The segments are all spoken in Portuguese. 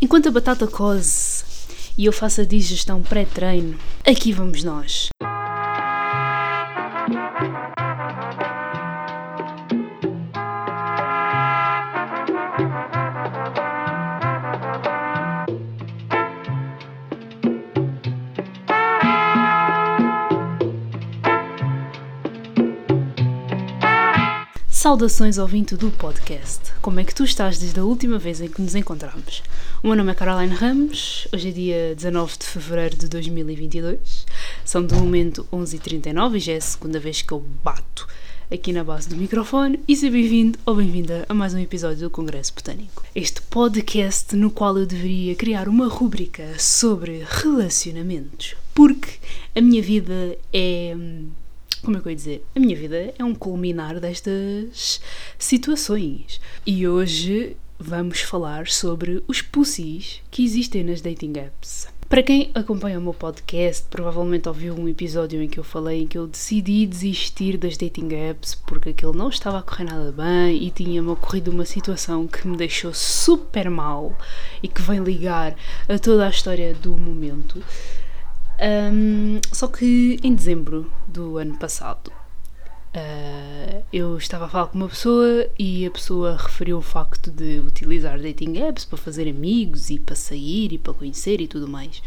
Enquanto a batata cose e eu faço a digestão pré-treino, aqui vamos nós. Saudações ouvinte do podcast. Como é que tu estás desde a última vez em que nos encontramos? O meu nome é Caroline Ramos, hoje é dia 19 de fevereiro de 2022, são de momento 11h39 e já é a segunda vez que eu bato aqui na base do microfone e seja bem-vindo ou bem-vinda a mais um episódio do Congresso Botânico. Este podcast no qual eu deveria criar uma rúbrica sobre relacionamentos, porque a minha vida é como é que eu ia dizer? A minha vida é um culminar destas situações. E hoje vamos falar sobre os pussies que existem nas dating apps. Para quem acompanha o meu podcast, provavelmente ouviu um episódio em que eu falei em que eu decidi desistir das dating apps porque aquilo não estava a correr nada bem e tinha-me ocorrido uma situação que me deixou super mal e que vem ligar a toda a história do momento. Um, só que em dezembro do ano passado uh, eu estava a falar com uma pessoa e a pessoa referiu o facto de utilizar dating apps para fazer amigos e para sair e para conhecer e tudo mais.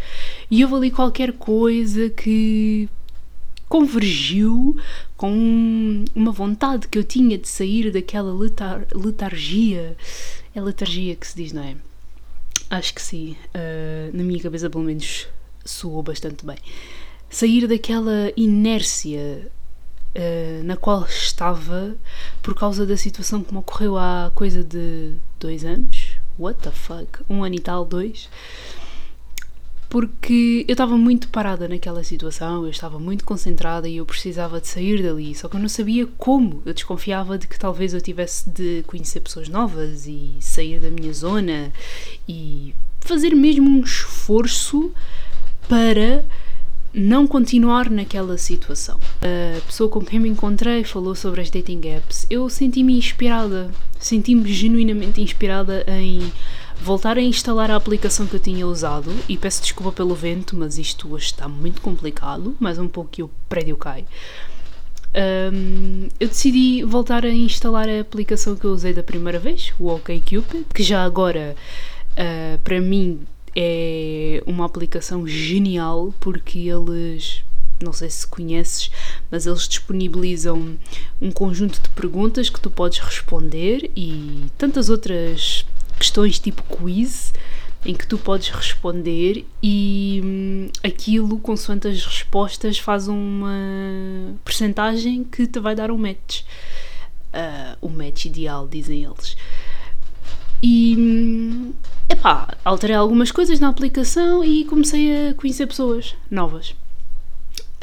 E houve ali qualquer coisa que convergiu com uma vontade que eu tinha de sair daquela letar letargia. É letargia que se diz, não é? Acho que sim. Uh, na minha cabeça, pelo menos, soou bastante bem. Sair daquela inércia uh, na qual estava por causa da situação que me ocorreu há coisa de dois anos. What the fuck? Um ano e tal, dois. Porque eu estava muito parada naquela situação, eu estava muito concentrada e eu precisava de sair dali, só que eu não sabia como. Eu desconfiava de que talvez eu tivesse de conhecer pessoas novas e sair da minha zona e fazer mesmo um esforço para não continuar naquela situação. A pessoa com quem me encontrei falou sobre as dating apps. Eu senti-me inspirada, senti-me genuinamente inspirada em voltar a instalar a aplicação que eu tinha usado e peço desculpa pelo vento, mas isto hoje está muito complicado, mais um pouco que o prédio cai. Um, eu decidi voltar a instalar a aplicação que eu usei da primeira vez, o OkCupid, que já agora, uh, para mim, é uma aplicação genial porque eles não sei se conheces, mas eles disponibilizam um conjunto de perguntas que tu podes responder e tantas outras questões tipo quiz em que tu podes responder e hum, aquilo, consoante as respostas, faz uma percentagem que te vai dar um match. Uh, o match ideal, dizem eles. E epá, alterei algumas coisas na aplicação e comecei a conhecer pessoas novas.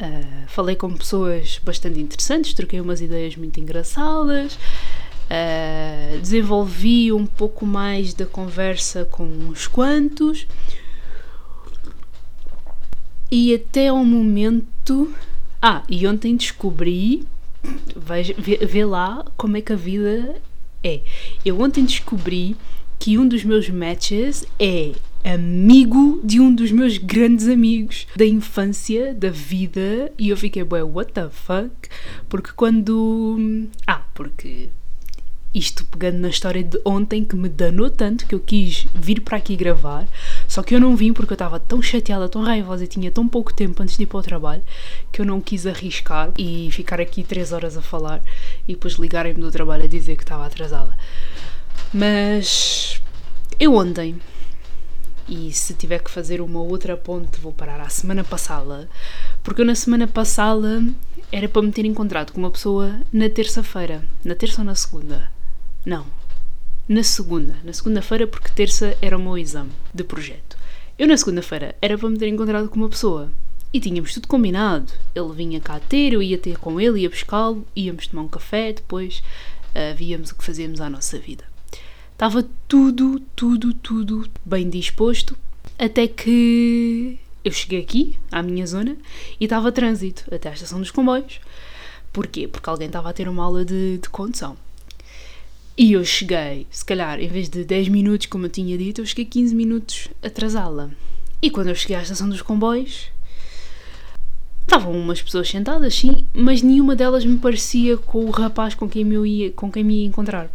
Uh, falei com pessoas bastante interessantes, troquei umas ideias muito engraçadas, uh, desenvolvi um pouco mais da conversa com uns quantos e até ao momento. Ah, e ontem descobri. Vê, vê lá como é que a vida é. Eu ontem descobri que um dos meus matches é amigo de um dos meus grandes amigos da infância, da vida, e eu fiquei, bué, what the fuck? Porque quando. Ah, porque isto pegando na história de ontem que me danou tanto que eu quis vir para aqui gravar, só que eu não vim porque eu estava tão chateada, tão raivosa e tinha tão pouco tempo antes de ir para o trabalho que eu não quis arriscar e ficar aqui 3 horas a falar e depois ligarem-me do trabalho a dizer que estava atrasada. Mas eu ontem, e se tiver que fazer uma outra ponte, vou parar à semana passada, porque eu na semana passada era para me ter encontrado com uma pessoa na terça-feira. Na terça ou na segunda? Não. Na segunda. Na segunda-feira, porque terça era o meu exame de projeto. Eu na segunda-feira era para me ter encontrado com uma pessoa. E tínhamos tudo combinado. Ele vinha cá ter, eu ia ter com ele, ia buscá-lo, íamos tomar um café, depois uh, víamos o que fazíamos à nossa vida. Estava tudo, tudo, tudo bem disposto até que eu cheguei aqui, à minha zona, e estava trânsito até à estação dos comboios. Porquê? Porque alguém estava a ter uma aula de, de condução. E eu cheguei, se calhar, em vez de 10 minutos, como eu tinha dito, eu cheguei 15 minutos atrasá-la. E quando eu cheguei à estação dos comboios, estavam umas pessoas sentadas, sim, mas nenhuma delas me parecia com o rapaz com quem, eu ia, com quem me ia encontrar.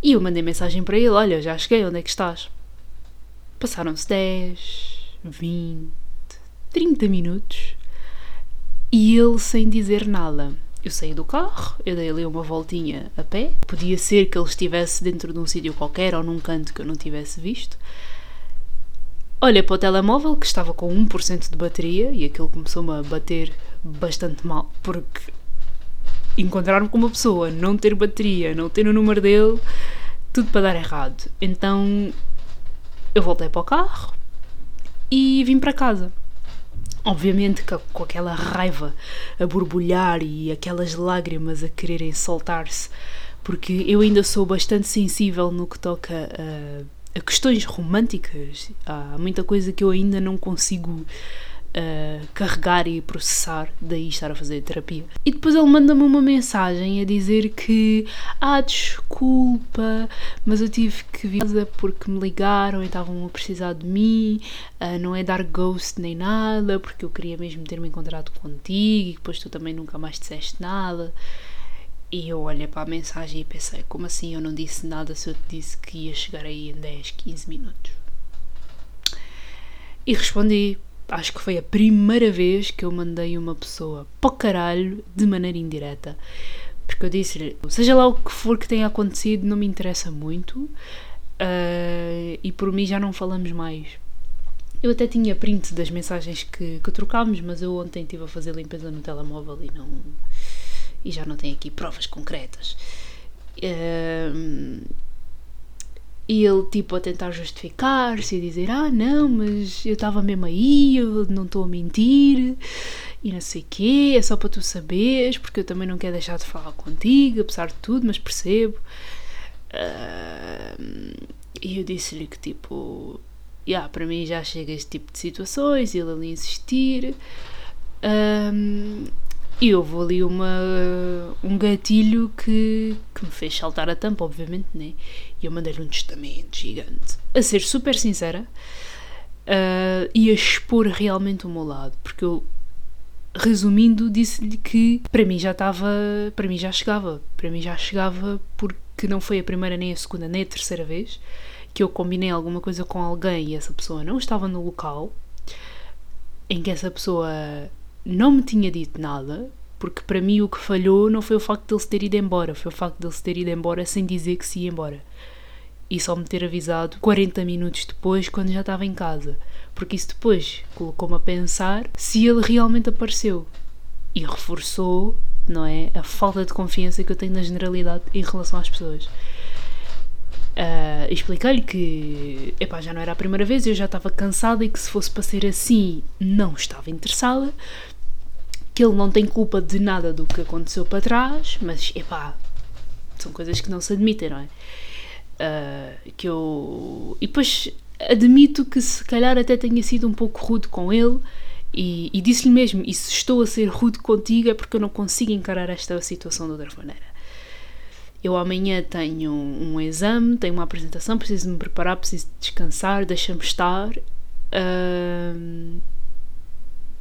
E eu mandei mensagem para ele: Olha, já cheguei, onde é que estás? Passaram-se 10, 20, 30 minutos e ele sem dizer nada. Eu saí do carro, eu dei ali uma voltinha a pé. Podia ser que ele estivesse dentro de um sítio qualquer ou num canto que eu não tivesse visto. Olhei para o telemóvel que estava com 1% de bateria e aquilo começou-me a bater bastante mal, porque encontrar-me com uma pessoa, não ter bateria, não ter o número dele, tudo para dar errado. Então eu voltei para o carro e vim para casa. Obviamente que com aquela raiva a borbulhar e aquelas lágrimas a quererem soltar-se, porque eu ainda sou bastante sensível no que toca a, a questões românticas. Há muita coisa que eu ainda não consigo uh, carregar e processar, daí estar a fazer terapia. E depois ele manda-me uma mensagem a dizer que, ah, desculpa, mas eu tive que vir porque me ligaram e estavam a precisar de mim, uh, não é dar ghost nem nada, porque eu queria mesmo ter-me encontrado contigo e depois tu também nunca mais disseste nada. E eu olhei para a mensagem e pensei, como assim eu não disse nada se eu te disse que ia chegar aí em 10, 15 minutos? E respondi, acho que foi a primeira vez que eu mandei uma pessoa para o caralho de maneira indireta. Porque eu disse-lhe, seja lá o que for que tenha acontecido, não me interessa muito uh, e por mim já não falamos mais. Eu até tinha print das mensagens que, que trocámos, mas eu ontem estive a fazer limpeza no telemóvel e não e já não tenho aqui provas concretas. Uh, e ele, tipo, a tentar justificar-se e dizer: Ah, não, mas eu estava mesmo aí, eu não estou a mentir e não sei quê, é só para tu saberes, porque eu também não quero deixar de falar contigo, apesar de tudo, mas percebo. Uh, e eu disse-lhe que, tipo, yeah, para mim já chega este tipo de situações, ele ali insistir. Um, e houve ali uma, um gatilho que, que me fez saltar a tampa, obviamente, né? E eu mandei-lhe um testamento gigante. A ser super sincera uh, e a expor realmente o meu lado, porque eu, resumindo, disse-lhe que para mim já estava, para mim já chegava, para mim já chegava porque não foi a primeira, nem a segunda, nem a terceira vez que eu combinei alguma coisa com alguém e essa pessoa não estava no local, em que essa pessoa não me tinha dito nada, porque para mim o que falhou não foi o facto de ele se ter ido embora, foi o facto de ele se ter ido embora sem dizer que se ia embora. E só me ter avisado 40 minutos depois, quando já estava em casa. Porque isso depois colocou-me a pensar se ele realmente apareceu. E reforçou, não é? A falta de confiança que eu tenho na generalidade em relação às pessoas. Uh, Expliquei-lhe que epá, já não era a primeira vez, eu já estava cansada e que se fosse para ser assim não estava interessada, que ele não tem culpa de nada do que aconteceu para trás, mas epá, são coisas que não se admitem, não é? Uh, que eu. E depois admito que se calhar até tenha sido um pouco rude com ele e, e disse-lhe mesmo: e se estou a ser rude contigo é porque eu não consigo encarar esta situação de outra maneira. Eu amanhã tenho um exame, tenho uma apresentação, preciso me preparar, preciso descansar, deixa-me estar. Uh,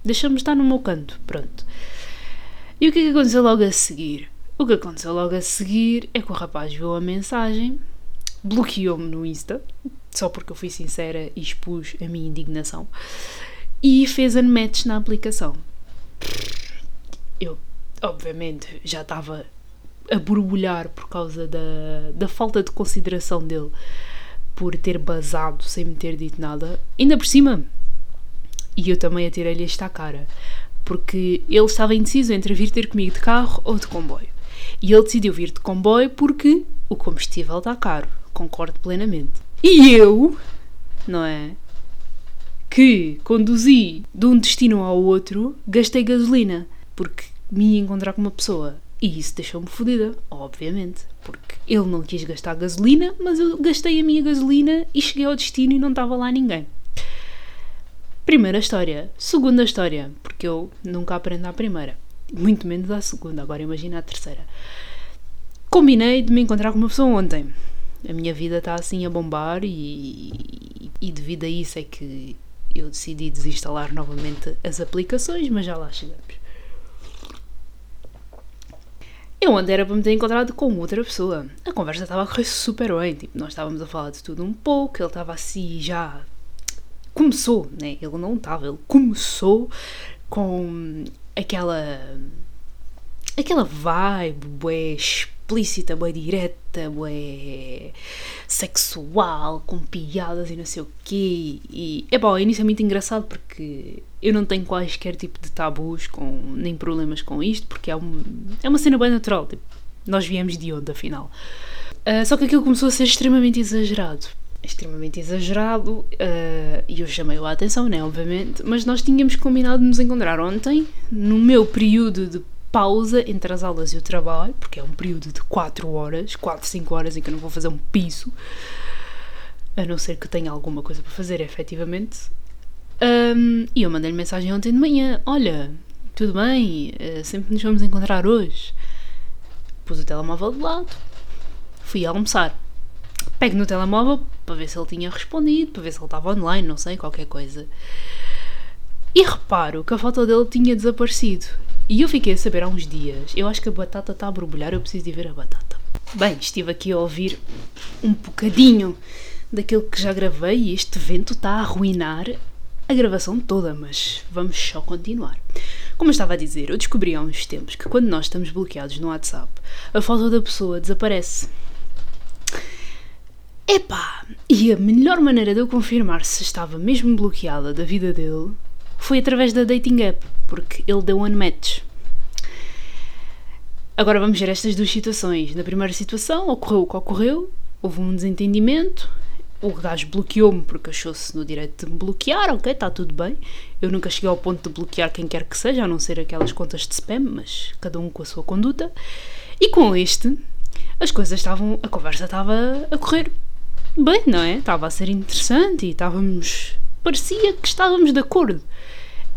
deixa-me estar no meu canto, pronto. E o que é que aconteceu logo a seguir? O que aconteceu logo a seguir é que o rapaz viu a mensagem, bloqueou-me no Insta, só porque eu fui sincera e expus a minha indignação, e fez unmatch na aplicação. Eu, obviamente, já estava a borbulhar por causa da, da falta de consideração dele por ter basado sem me ter dito nada. Ainda por cima, e eu também atirei-lhe esta cara, porque ele estava indeciso entre vir ter comigo de carro ou de comboio. E ele decidiu vir de comboio porque o combustível está caro. Concordo plenamente. E eu, não é? Que conduzi de um destino ao outro, gastei gasolina. Porque me ia encontrar com uma pessoa. E isso deixou-me fodida, obviamente. Porque ele não quis gastar gasolina, mas eu gastei a minha gasolina e cheguei ao destino e não estava lá ninguém. Primeira história. Segunda história, porque eu nunca aprendo à primeira, muito menos à segunda, agora imagina a terceira. Combinei de me encontrar com uma pessoa ontem. A minha vida está assim a bombar e, e devido a isso é que eu decidi desinstalar novamente as aplicações, mas já lá chegamos. Eu ontem era para me ter encontrado com outra pessoa. A conversa estava a correr super bem. Tipo, nós estávamos a falar de tudo um pouco. Ele estava assim já. Começou, né? Ele não estava, ele começou com aquela. aquela vibe, bué explícita, bué direta, bué sexual, com piadas e não sei o quê. E, é bom, início é muito engraçado porque eu não tenho quaisquer tipo de tabus com, nem problemas com isto, porque é, um, é uma cena bem natural. Tipo, nós viemos de onde, afinal? Uh, só que aquilo começou a ser extremamente exagerado. Extremamente exagerado uh, e eu chamei-o a atenção, né? Obviamente, mas nós tínhamos combinado de nos encontrar ontem, no meu período de pausa entre as aulas e o trabalho, porque é um período de 4 horas, 4, 5 horas em que eu não vou fazer um piso, a não ser que tenha alguma coisa para fazer, efetivamente. Um, e eu mandei-lhe mensagem ontem de manhã: Olha, tudo bem, uh, sempre nos vamos encontrar hoje. Pus o telemóvel de lado, fui almoçar. Pego no telemóvel para ver se ele tinha respondido, para ver se ele estava online, não sei, qualquer coisa. E reparo que a foto dele tinha desaparecido. E eu fiquei a saber há uns dias. Eu acho que a batata está a borbulhar, eu preciso de ver a batata. Bem, estive aqui a ouvir um bocadinho daquilo que já gravei e este vento está a arruinar a gravação toda, mas vamos só continuar. Como eu estava a dizer, eu descobri há uns tempos que quando nós estamos bloqueados no WhatsApp, a foto da pessoa desaparece. Epá! E a melhor maneira de eu confirmar se estava mesmo bloqueada da vida dele foi através da dating app, porque ele deu unmatch. Agora vamos ver estas duas situações. Na primeira situação, ocorreu o que ocorreu, houve um desentendimento, o gajo bloqueou-me porque achou-se no direito de me bloquear, ok, está tudo bem. Eu nunca cheguei ao ponto de bloquear quem quer que seja, a não ser aquelas contas de spam, mas cada um com a sua conduta. E com este, as coisas estavam. a conversa estava a correr bem, não é? Estava a ser interessante e estávamos. parecia que estávamos de acordo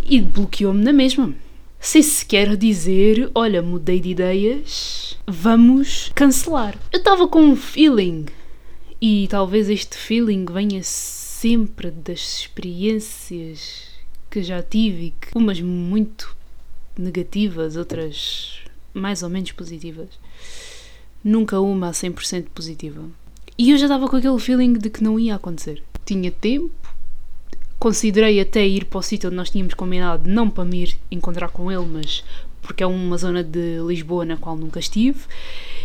e bloqueou-me na mesma. Sem sequer dizer, olha, mudei de ideias, vamos cancelar. Eu estava com um feeling e talvez este feeling venha sempre das experiências que já tive, umas muito negativas, outras mais ou menos positivas. Nunca uma a 100% positiva. E eu já estava com aquele feeling de que não ia acontecer. Tinha tempo, Considerei até ir para o sítio onde nós tínhamos combinado, não para me ir encontrar com ele, mas porque é uma zona de Lisboa na qual nunca estive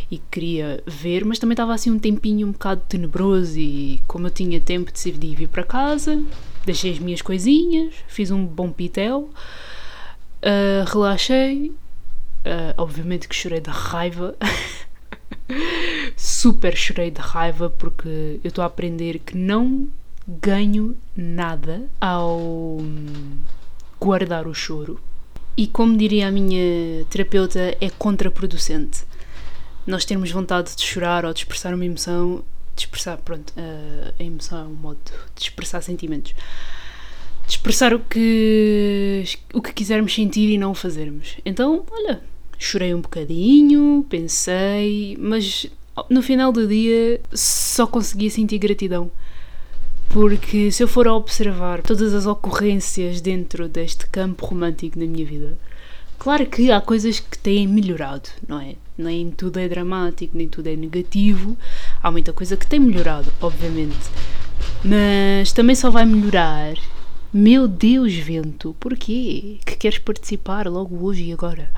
e queria ver, mas também estava assim um tempinho um bocado tenebroso e como eu tinha tempo decidi vir para casa, deixei as minhas coisinhas, fiz um bom pitel, uh, relaxei, uh, obviamente que chorei de raiva, super chorei de raiva porque eu estou a aprender que não ganho nada ao guardar o choro. E como diria a minha terapeuta, é contraproducente. Nós termos vontade de chorar ou de expressar uma emoção, de expressar, pronto, a emoção é um modo de expressar sentimentos. De expressar o que, o que quisermos sentir e não o fazermos. Então, olha, chorei um bocadinho, pensei, mas no final do dia só conseguia sentir gratidão porque se eu for a observar todas as ocorrências dentro deste campo romântico na minha vida, claro que há coisas que têm melhorado, não é? Nem tudo é dramático, nem tudo é negativo, há muita coisa que tem melhorado, obviamente, mas também só vai melhorar. Meu Deus, vento, porquê? Que queres participar logo hoje e agora?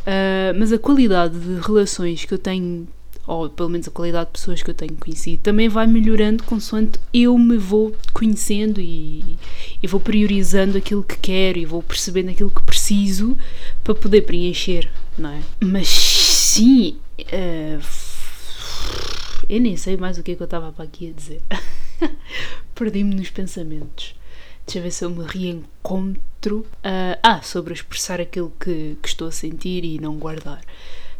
Uh, mas a qualidade de relações que eu tenho ou pelo menos a qualidade de pessoas que eu tenho conhecido, também vai melhorando consoante eu me vou conhecendo e, e vou priorizando aquilo que quero e vou percebendo aquilo que preciso para poder preencher, não é? Mas sim, uh, eu nem sei mais o que é que eu estava para aqui a dizer. Perdi-me nos pensamentos. Deixa eu ver se eu me reencontro. Uh, ah, sobre expressar aquilo que, que estou a sentir e não guardar.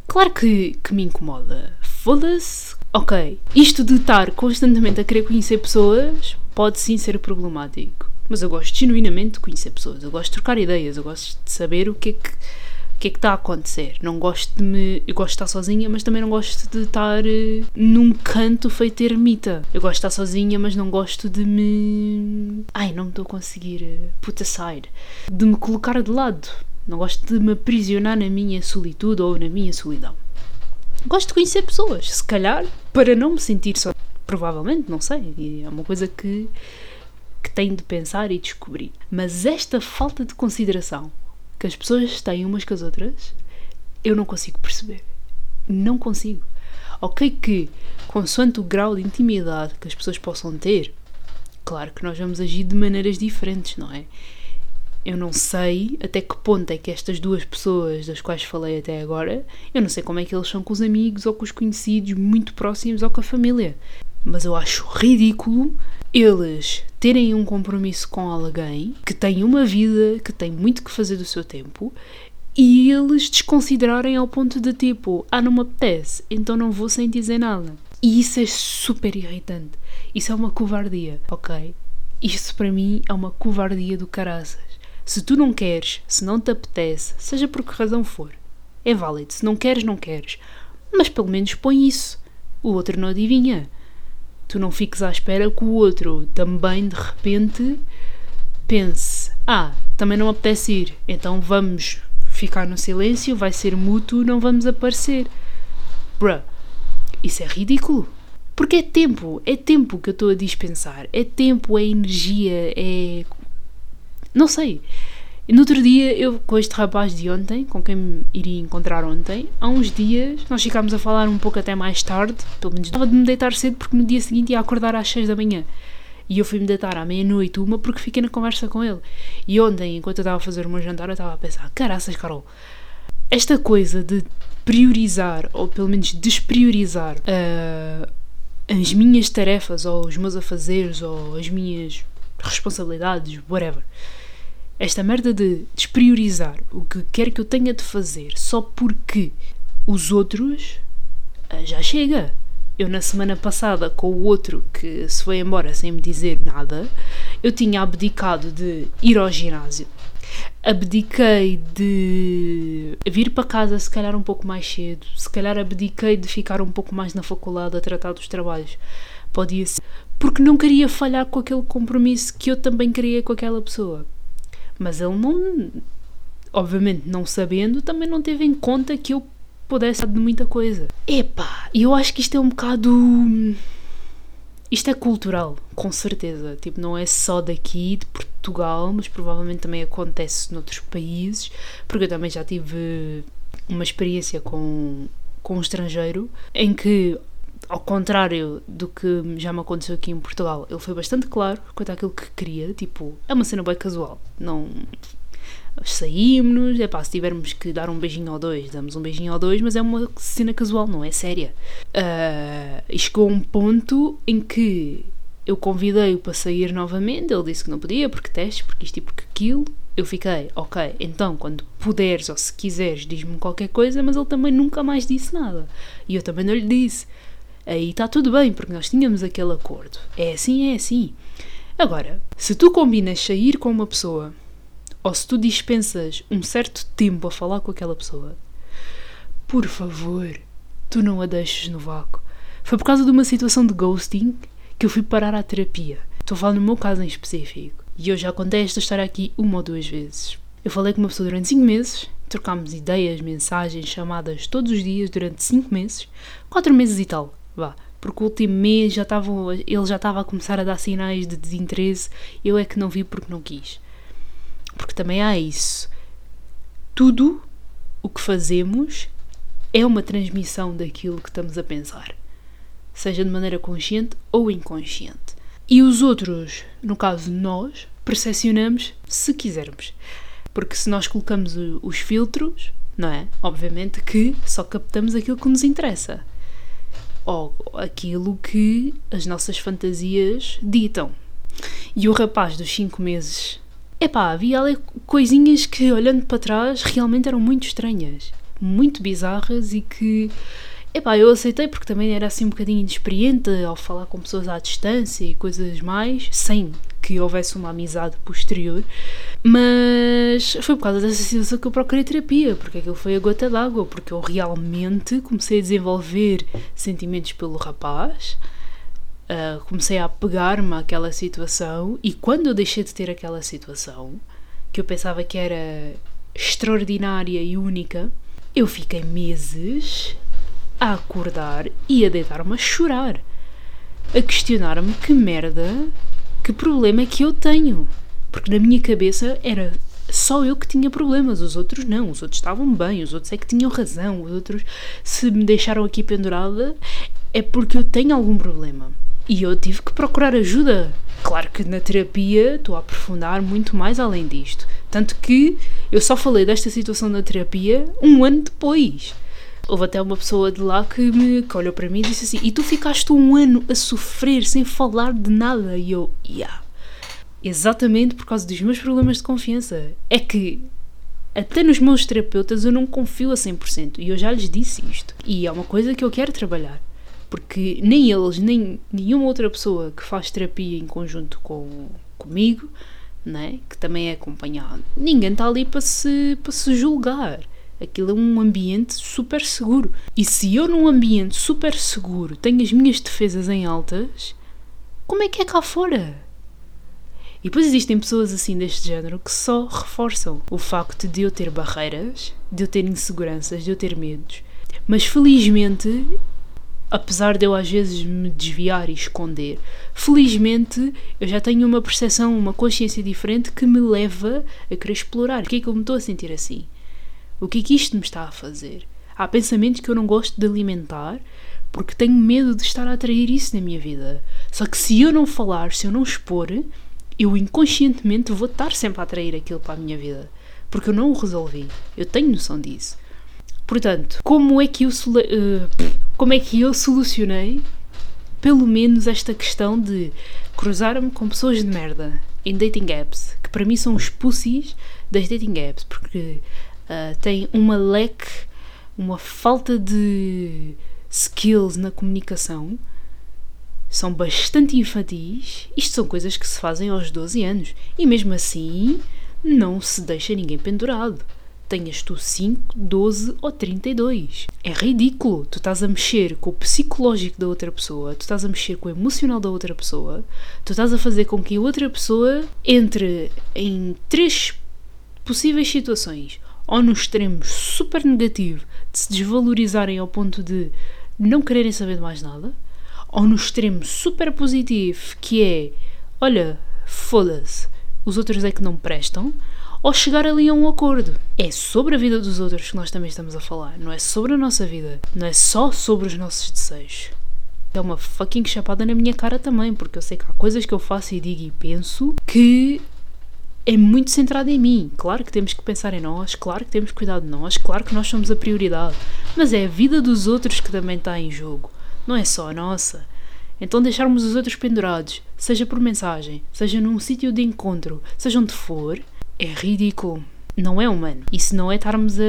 Claro que, que me incomoda. Foda-se. Ok, isto de estar constantemente a querer conhecer pessoas pode sim ser problemático. Mas eu gosto genuinamente de conhecer pessoas, eu gosto de trocar ideias, eu gosto de saber o que é que O que é que está a acontecer? Não gosto de me. Eu gosto de estar sozinha, mas também não gosto de estar uh, num canto feito ermita. Eu gosto de estar sozinha, mas não gosto de me. Ai, não me estou a conseguir uh, put aside. De me colocar de lado. Não gosto de me aprisionar na minha solitude ou na minha solidão. Gosto de conhecer pessoas, se calhar, para não me sentir só. Provavelmente, não sei. É uma coisa que, que tenho de pensar e descobrir. Mas esta falta de consideração que as pessoas têm umas com as outras, eu não consigo perceber. Não consigo. Ok, que, consoante o grau de intimidade que as pessoas possam ter, claro que nós vamos agir de maneiras diferentes, não é? Eu não sei até que ponto é que estas duas pessoas das quais falei até agora, eu não sei como é que eles são com os amigos ou com os conhecidos muito próximos ou com a família. Mas eu acho ridículo eles terem um compromisso com alguém que tem uma vida, que tem muito que fazer do seu tempo e eles desconsiderarem ao ponto de tipo, ah, não me apetece, então não vou sem dizer nada. E isso é super irritante. Isso é uma covardia, ok? Isso para mim é uma covardia do caraças. Se tu não queres, se não te apetece, seja por que razão for, é válido. Se não queres, não queres. Mas pelo menos põe isso. O outro não adivinha. Tu não fiques à espera que o outro também de repente pense: Ah, também não apetece ir, então vamos ficar no silêncio, vai ser mútuo, não vamos aparecer. Bruh, isso é ridículo. Porque é tempo, é tempo que eu estou a dispensar, é tempo, é energia, é não sei. No outro dia, eu com este rapaz de ontem, com quem me iria encontrar ontem, há uns dias nós ficámos a falar um pouco até mais tarde, pelo menos estava de me deitar cedo porque no dia seguinte ia acordar às 6 da manhã. E eu fui-me deitar à meia-noite, uma, porque fiquei na conversa com ele. E ontem, enquanto eu estava a fazer o meu jantar, eu estava a pensar: caraças, Carol, esta coisa de priorizar, ou pelo menos despriorizar, uh, as minhas tarefas, ou os meus afazeres, ou as minhas responsabilidades, whatever esta merda de despriorizar o que quer que eu tenha de fazer só porque os outros ah, já chega. Eu na semana passada com o outro que se foi embora sem me dizer nada, eu tinha abdicado de ir ao ginásio. Abdiquei de vir para casa se calhar um pouco mais cedo, se calhar abdiquei de ficar um pouco mais na faculdade a tratar dos trabalhos. Podia ser. Porque não queria falhar com aquele compromisso que eu também queria com aquela pessoa. Mas ele não, obviamente não sabendo, também não teve em conta que eu pudesse de muita coisa. Epá, eu acho que isto é um bocado. Isto é cultural, com certeza. Tipo, não é só daqui, de Portugal, mas provavelmente também acontece noutros países, porque eu também já tive uma experiência com, com um estrangeiro em que, ao contrário do que já me aconteceu aqui em Portugal, ele foi bastante claro quanto àquilo que queria. Tipo, é uma cena bem casual. Não. Saímos, é pá, se tivermos que dar um beijinho ou dois, damos um beijinho ou dois, mas é uma cena casual, não é séria. Uh, e chegou um ponto em que eu convidei-o para sair novamente, ele disse que não podia, porque testes, porque isto e porque aquilo. Eu fiquei, ok, então quando puderes ou se quiseres, diz-me qualquer coisa, mas ele também nunca mais disse nada. E eu também não lhe disse aí está tudo bem, porque nós tínhamos aquele acordo. É assim, é assim. Agora, se tu combinas sair com uma pessoa, ou se tu dispensas um certo tempo a falar com aquela pessoa, por favor, tu não a deixes no vácuo. Foi por causa de uma situação de ghosting que eu fui parar à terapia. Estou a falar no meu caso em específico. E eu já contei esta história aqui uma ou duas vezes. Eu falei com uma pessoa durante 5 meses, trocámos ideias, mensagens, chamadas todos os dias durante 5 meses, 4 meses e tal vá. Porque o último mês já estava, ele já estava a começar a dar sinais de desinteresse, eu é que não vi porque não quis. Porque também há isso. Tudo o que fazemos é uma transmissão daquilo que estamos a pensar, seja de maneira consciente ou inconsciente. E os outros, no caso nós, percepcionamos se quisermos. Porque se nós colocamos os filtros, não é? Obviamente que só captamos aquilo que nos interessa ou aquilo que as nossas fantasias ditam. E o rapaz dos 5 meses, epá, havia ali coisinhas que, olhando para trás, realmente eram muito estranhas, muito bizarras e que, epá, eu aceitei porque também era assim um bocadinho inexperiente ao falar com pessoas à distância e coisas mais, sem que houvesse uma amizade posterior, mas foi por causa dessa situação que eu procurei terapia, porque aquilo foi a gota d'água, porque eu realmente comecei a desenvolver sentimentos pelo rapaz, uh, comecei a pegar-me àquela situação, e quando eu deixei de ter aquela situação, que eu pensava que era extraordinária e única, eu fiquei meses a acordar e a deitar-me a chorar, a questionar-me que merda, que problema é que eu tenho. Porque na minha cabeça era só eu que tinha problemas, os outros não, os outros estavam bem, os outros é que tinham razão, os outros se me deixaram aqui pendurada é porque eu tenho algum problema. E eu tive que procurar ajuda. Claro que na terapia estou a aprofundar muito mais além disto. Tanto que eu só falei desta situação na terapia um ano depois. Houve até uma pessoa de lá que, me, que olhou para mim e disse assim: E tu ficaste um ano a sofrer sem falar de nada? E eu, yeah. Exatamente por causa dos meus problemas de confiança. É que até nos meus terapeutas eu não confio a 100%. E eu já lhes disse isto. E é uma coisa que eu quero trabalhar. Porque nem eles, nem nenhuma outra pessoa que faz terapia em conjunto com, comigo, né, que também é acompanhado, ninguém está ali para se, para se julgar. Aquilo é um ambiente super seguro. E se eu, num ambiente super seguro, tenho as minhas defesas em altas, como é que é cá fora? E depois existem pessoas assim deste género que só reforçam o facto de eu ter barreiras, de eu ter inseguranças, de eu ter medos. Mas felizmente, apesar de eu às vezes me desviar e esconder, felizmente eu já tenho uma percepção, uma consciência diferente que me leva a querer explorar. Por que é que eu me estou a sentir assim? O que é que isto me está a fazer? Há pensamentos que eu não gosto de alimentar porque tenho medo de estar a atrair isso na minha vida. Só que se eu não falar, se eu não expor, eu inconscientemente vou estar sempre a atrair aquilo para a minha vida. Porque eu não o resolvi. Eu tenho noção disso. Portanto, como é que eu, uh, como é que eu solucionei pelo menos esta questão de cruzar-me com pessoas de merda em dating apps, que para mim são os pussies das dating apps, porque uh, tem uma leque, uma falta de skills na comunicação, são bastante infantis. Isto são coisas que se fazem aos 12 anos e mesmo assim não se deixa ninguém pendurado. Tenhas tu 5, 12 ou 32. É ridículo. Tu estás a mexer com o psicológico da outra pessoa, tu estás a mexer com o emocional da outra pessoa, tu estás a fazer com que a outra pessoa entre em três possíveis situações ou no extremo super negativo de se desvalorizarem ao ponto de não quererem saber de mais nada, ou no extremo super positivo que é olha, foda-se, os outros é que não prestam, ou chegar ali a um acordo. É sobre a vida dos outros que nós também estamos a falar, não é sobre a nossa vida, não é só sobre os nossos desejos. É uma fucking chapada na minha cara também, porque eu sei que há coisas que eu faço e digo e penso que é muito centrado em mim. Claro que temos que pensar em nós, claro que temos que cuidar de nós, claro que nós somos a prioridade. Mas é a vida dos outros que também está em jogo, não é só a nossa. Então deixarmos os outros pendurados, seja por mensagem, seja num sítio de encontro, seja onde for, é ridículo. Não é humano. Isso não é estarmos a,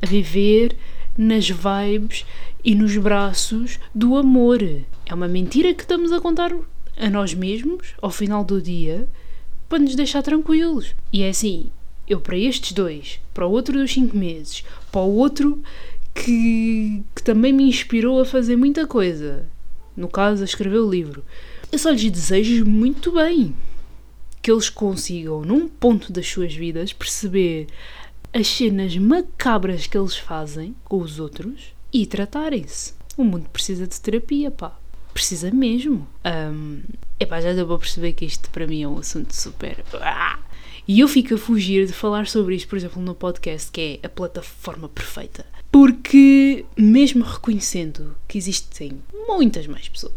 a viver nas vibes e nos braços do amor. É uma mentira que estamos a contar a nós mesmos ao final do dia para nos deixar tranquilos. E é assim, eu para estes dois, para o outro dos 5 meses, para o outro que, que também me inspirou a fazer muita coisa, no caso a escrever o livro, eu só lhes desejo muito bem que eles consigam, num ponto das suas vidas, perceber as cenas macabras que eles fazem com os outros e tratarem-se. O mundo precisa de terapia, pá precisa mesmo. Um, epá, já deu para perceber que isto para mim é um assunto super. Ah! E eu fico a fugir de falar sobre isto, por exemplo, no podcast, que é a plataforma perfeita. Porque, mesmo reconhecendo que existem muitas mais pessoas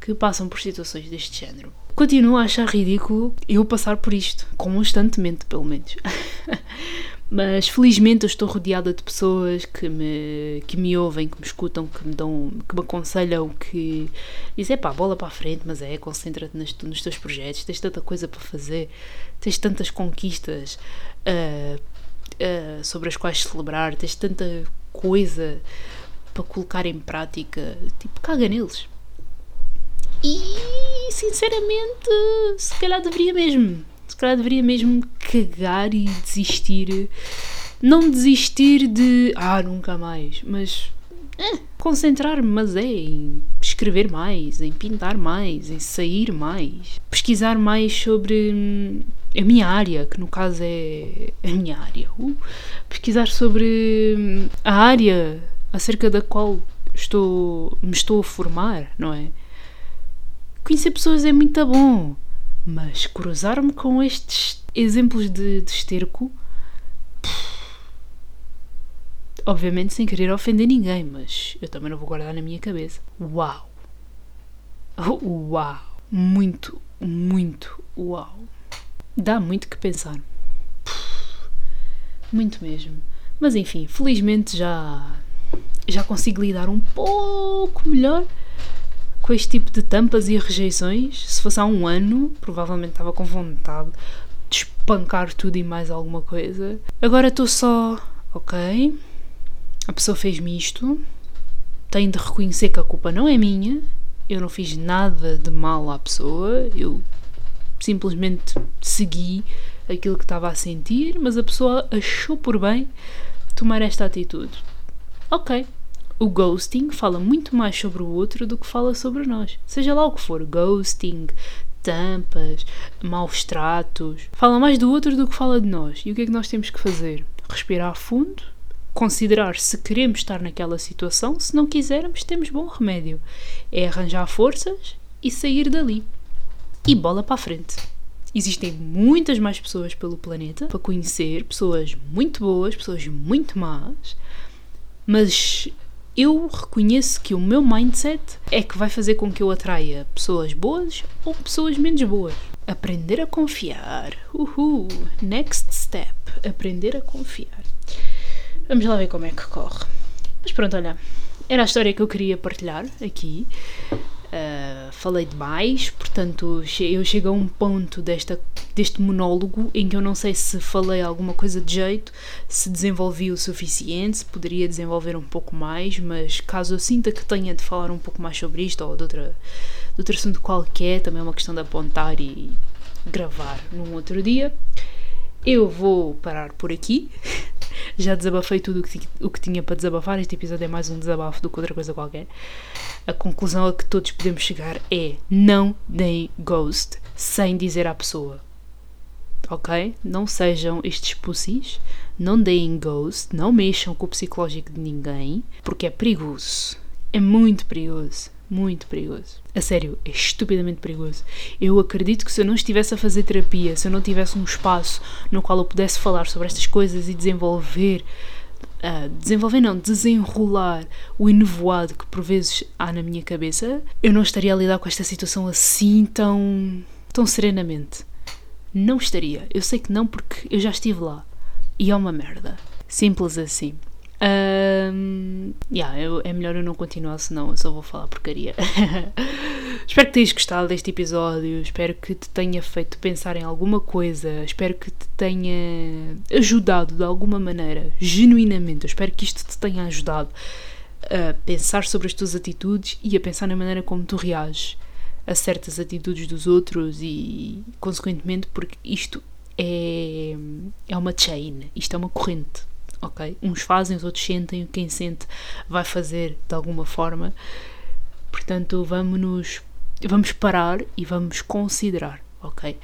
que passam por situações deste género, continuo a achar ridículo eu passar por isto, constantemente, pelo menos. Mas felizmente eu estou rodeada de pessoas que me, que me ouvem, que me escutam, que me dão, que me aconselham, que dizem, pá, bola para a frente, mas é, concentra-te nos, nos, teus projetos, tens tanta coisa para fazer, tens tantas conquistas uh, uh, sobre as quais celebrar, tens tanta coisa para colocar em prática, tipo, caga neles. E sinceramente, se calhar deveria mesmo. Se calhar deveria mesmo cagar e desistir. Não desistir de. Ah, nunca mais. Mas. Eh, concentrar-me, mas é em escrever mais, em pintar mais, em sair mais, pesquisar mais sobre hum, a minha área, que no caso é a minha área. Uh, pesquisar sobre hum, a área acerca da qual estou, me estou a formar, não é? Conhecer pessoas é muito bom, mas cruzar-me com estes exemplos de, de esterco, obviamente sem querer ofender ninguém, mas eu também não vou guardar na minha cabeça. Uau! Uau! Muito, muito uau! Dá muito que pensar. Muito mesmo. Mas enfim, felizmente já já consigo lidar um pouco melhor com este tipo de tampas e rejeições. Se fosse há um ano, provavelmente estava com vontade de espancar tudo e mais alguma coisa. Agora estou só, ok, a pessoa fez-me isto, tenho de reconhecer que a culpa não é minha, eu não fiz nada de mal à pessoa, eu simplesmente segui aquilo que estava a sentir, mas a pessoa achou por bem tomar esta atitude. Ok. O ghosting fala muito mais sobre o outro do que fala sobre nós. Seja lá o que for, ghosting, tampas, maus tratos. Fala mais do outro do que fala de nós. E o que é que nós temos que fazer? Respirar fundo, considerar se queremos estar naquela situação, se não quisermos, temos bom remédio. É arranjar forças e sair dali. E bola para a frente. Existem muitas mais pessoas pelo planeta para conhecer, pessoas muito boas, pessoas muito más, mas eu reconheço que o meu mindset é que vai fazer com que eu atraia pessoas boas ou pessoas menos boas. Aprender a confiar. Uhul! Next step. Aprender a confiar. Vamos lá ver como é que corre. Mas pronto, olha. Era a história que eu queria partilhar aqui. Uh, falei demais, portanto eu chego a um ponto desta, deste monólogo em que eu não sei se falei alguma coisa de jeito, se desenvolvi o suficiente, se poderia desenvolver um pouco mais, mas caso eu sinta que tenha de falar um pouco mais sobre isto ou de, outra, de outro assunto qualquer, também é uma questão de apontar e gravar num outro dia. Eu vou parar por aqui. Já desabafei tudo o que, o que tinha para desabafar. Este episódio é mais um desabafo do que outra coisa qualquer. A conclusão a que todos podemos chegar é: não deem ghost sem dizer à pessoa. Ok? Não sejam estes pussies. Não deem ghost. Não mexam com o psicológico de ninguém. Porque é perigoso. É muito perigoso muito perigoso. A sério, é estupidamente perigoso. Eu acredito que se eu não estivesse a fazer terapia, se eu não tivesse um espaço no qual eu pudesse falar sobre estas coisas e desenvolver. Uh, desenvolver não, desenrolar o enevoado que por vezes há na minha cabeça, eu não estaria a lidar com esta situação assim tão, tão serenamente. Não estaria. Eu sei que não porque eu já estive lá. E é uma merda. Simples assim. Um, yeah, eu, é melhor eu não continuar, senão eu só vou falar porcaria. espero que tenhas gostado deste episódio, espero que te tenha feito pensar em alguma coisa, espero que te tenha ajudado de alguma maneira, genuinamente. Eu espero que isto te tenha ajudado a pensar sobre as tuas atitudes e a pensar na maneira como tu reages a certas atitudes dos outros e, consequentemente, porque isto é, é uma chain, isto é uma corrente ok? Uns fazem, os outros sentem, quem sente vai fazer de alguma forma. Portanto, vamos nos vamos parar e vamos considerar, ok?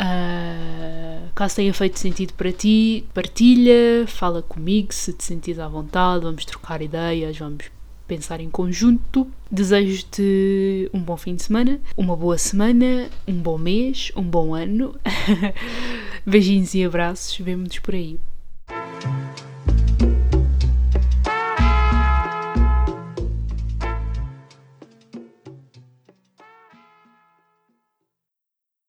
Uh, caso tenha feito sentido para ti, partilha, fala comigo se te sentires à vontade, vamos trocar ideias, vamos pensar em conjunto. Desejo-te um bom fim de semana, uma boa semana, um bom mês, um bom ano. Beijinhos e abraços, vemo-nos por aí.